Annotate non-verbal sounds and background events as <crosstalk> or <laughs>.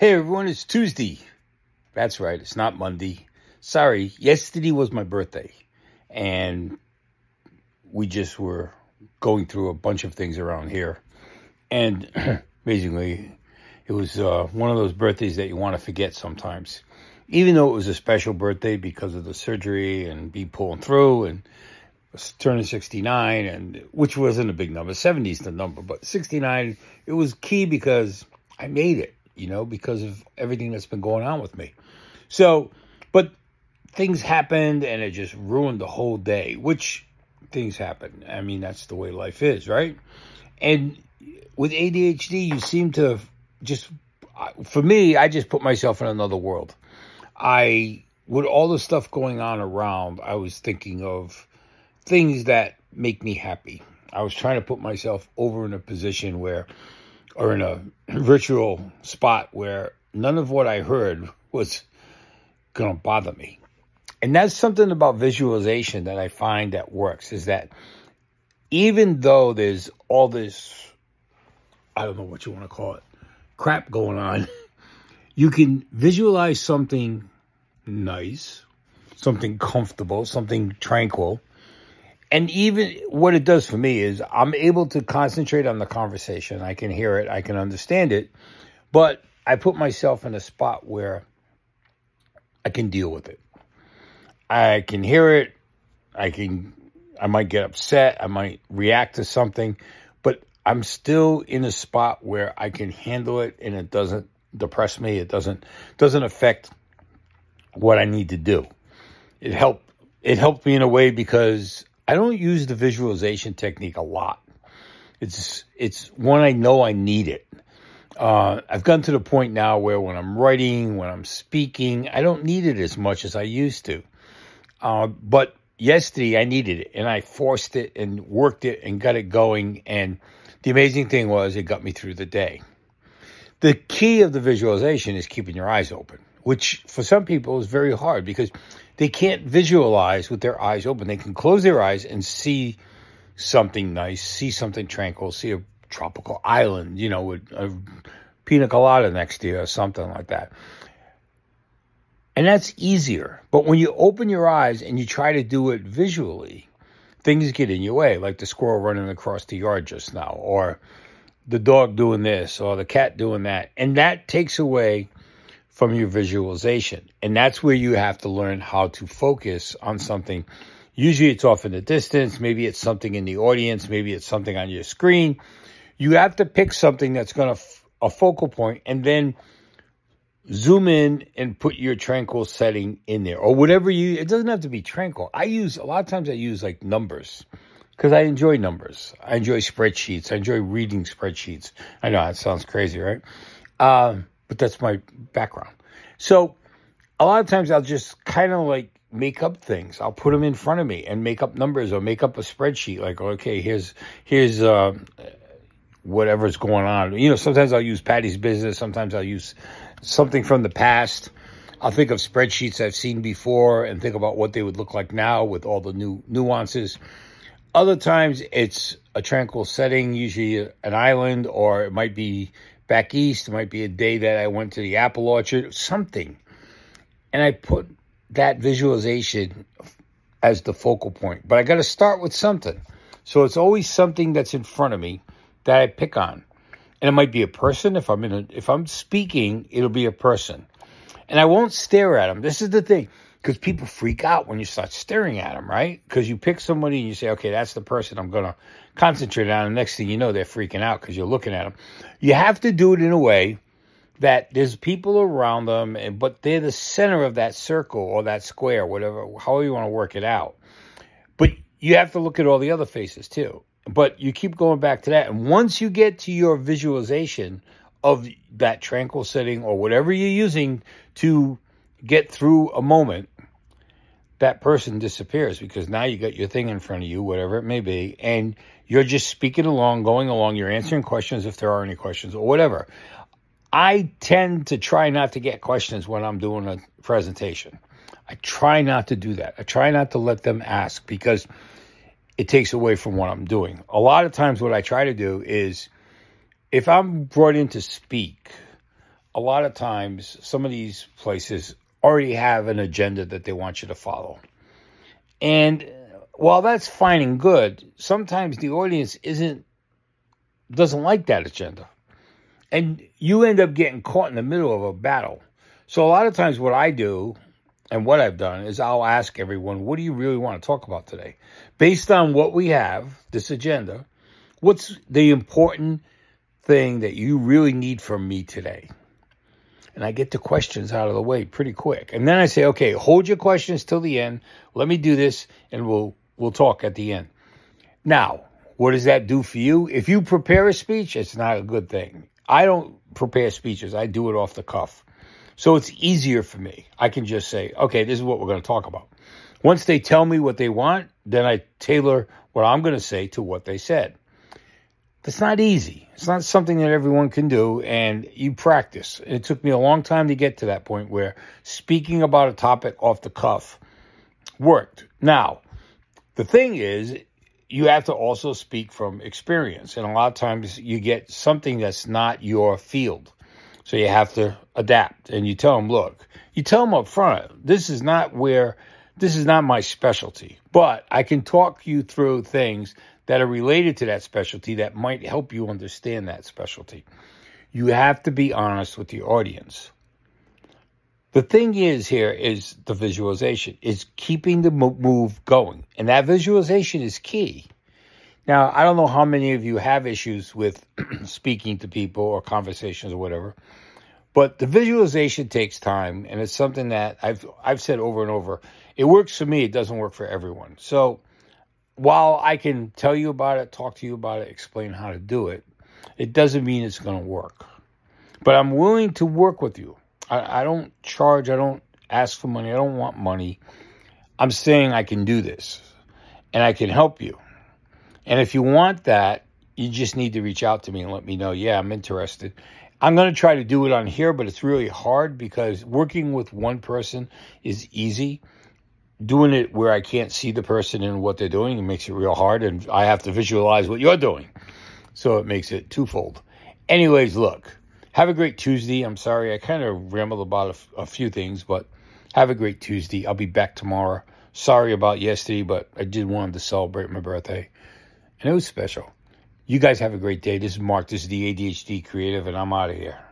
Hey everyone, it's Tuesday. That's right, it's not Monday. Sorry, yesterday was my birthday. And we just were going through a bunch of things around here. And <clears throat> basically, it was uh, one of those birthdays that you want to forget sometimes. Even though it was a special birthday because of the surgery and be pulling through and turning 69 and which wasn't a big number 70 is the number but 69 it was key because i made it you know, because of everything that's been going on with me. So, but things happened and it just ruined the whole day, which things happen. I mean, that's the way life is, right? And with ADHD, you seem to just, for me, I just put myself in another world. I, with all the stuff going on around, I was thinking of things that make me happy. I was trying to put myself over in a position where or in a virtual spot where none of what I heard was going to bother me. And that's something about visualization that I find that works is that even though there's all this, I don't know what you want to call it, crap going on, <laughs> you can visualize something nice, something comfortable, something tranquil, and even what it does for me is I'm able to concentrate on the conversation. I can hear it, I can understand it, but I put myself in a spot where I can deal with it. I can hear it. I can, I might get upset. I might react to something, but I'm still in a spot where I can handle it and it doesn't depress me. It doesn't, doesn't affect what I need to do. It helped, it helped me in a way because I don't use the visualization technique a lot. It's it's one I know I need it. Uh, I've gotten to the point now where when I'm writing, when I'm speaking, I don't need it as much as I used to. Uh, but yesterday I needed it, and I forced it and worked it and got it going. And the amazing thing was, it got me through the day. The key of the visualization is keeping your eyes open, which for some people is very hard because they can't visualize with their eyes open. They can close their eyes and see something nice, see something tranquil, see a tropical island, you know, with a pina colada next to you or something like that. And that's easier. But when you open your eyes and you try to do it visually, things get in your way, like the squirrel running across the yard just now, or the dog doing this, or the cat doing that. And that takes away from your visualization. And that's where you have to learn how to focus on something. Usually it's off in the distance. Maybe it's something in the audience. Maybe it's something on your screen. You have to pick something that's going to, f- a focal point and then zoom in and put your tranquil setting in there or whatever you, it doesn't have to be tranquil. I use, a lot of times I use like numbers because I enjoy numbers. I enjoy spreadsheets. I enjoy reading spreadsheets. I know that sounds crazy, right? Um, but that's my background. So a lot of times I'll just kind of like make up things. I'll put them in front of me and make up numbers or make up a spreadsheet. Like, okay, here's here's uh, whatever's going on. You know, sometimes I'll use Patty's business. Sometimes I'll use something from the past. I'll think of spreadsheets I've seen before and think about what they would look like now with all the new nuances. Other times it's a tranquil setting, usually an island, or it might be back east. It might be a day that I went to the apple orchard, something. And I put that visualization as the focal point. But I got to start with something. So it's always something that's in front of me that I pick on. And it might be a person. If I'm in a, if I'm speaking, it'll be a person. And I won't stare at them. This is the thing because people freak out when you start staring at them, right? Because you pick somebody and you say, okay, that's the person I'm going to concentrate on. And next thing you know, they're freaking out because you're looking at them. You have to do it in a way that there's people around them, and, but they're the center of that circle or that square, whatever, however you want to work it out. But you have to look at all the other faces too. But you keep going back to that. And once you get to your visualization of that tranquil setting or whatever you're using to get through a moment, that person disappears because now you got your thing in front of you, whatever it may be, and you're just speaking along, going along, you're answering questions if there are any questions or whatever. I tend to try not to get questions when I'm doing a presentation. I try not to do that. I try not to let them ask because it takes away from what I'm doing. A lot of times, what I try to do is if I'm brought in to speak, a lot of times some of these places already have an agenda that they want you to follow. And while that's fine and good, sometimes the audience isn't doesn't like that agenda. And you end up getting caught in the middle of a battle. So a lot of times what I do and what I've done is I'll ask everyone, what do you really want to talk about today? Based on what we have, this agenda, what's the important thing that you really need from me today? And I get the questions out of the way pretty quick. And then I say, okay, hold your questions till the end. Let me do this and we'll we'll talk at the end. Now, what does that do for you? If you prepare a speech, it's not a good thing. I don't prepare speeches. I do it off the cuff. So it's easier for me. I can just say, okay, this is what we're going to talk about. Once they tell me what they want, then I tailor what I'm going to say to what they said. That's not easy. It's not something that everyone can do, and you practice. It took me a long time to get to that point where speaking about a topic off the cuff worked. Now, the thing is, you have to also speak from experience, and a lot of times you get something that's not your field. So you have to adapt and you tell them, look, you tell them up front, this is not where, this is not my specialty, but I can talk you through things that are related to that specialty that might help you understand that specialty. You have to be honest with your audience. The thing is here is the visualization is keeping the move going. And that visualization is key. Now, I don't know how many of you have issues with <clears throat> speaking to people or conversations or whatever, but the visualization takes time, and it's something that I've I've said over and over. It works for me. It doesn't work for everyone. So, while I can tell you about it, talk to you about it, explain how to do it, it doesn't mean it's going to work. But I'm willing to work with you. I, I don't charge. I don't ask for money. I don't want money. I'm saying I can do this, and I can help you. And if you want that, you just need to reach out to me and let me know, yeah, I'm interested. I'm going to try to do it on here, but it's really hard because working with one person is easy. Doing it where I can't see the person and what they're doing, it makes it real hard. And I have to visualize what you're doing. So it makes it twofold. Anyways, look, have a great Tuesday. I'm sorry, I kind of rambled about a, f- a few things, but have a great Tuesday. I'll be back tomorrow. Sorry about yesterday, but I did want to celebrate my birthday and it was special. You guys have a great day. This is Mark. This is the ADHD Creative, and I'm out of here.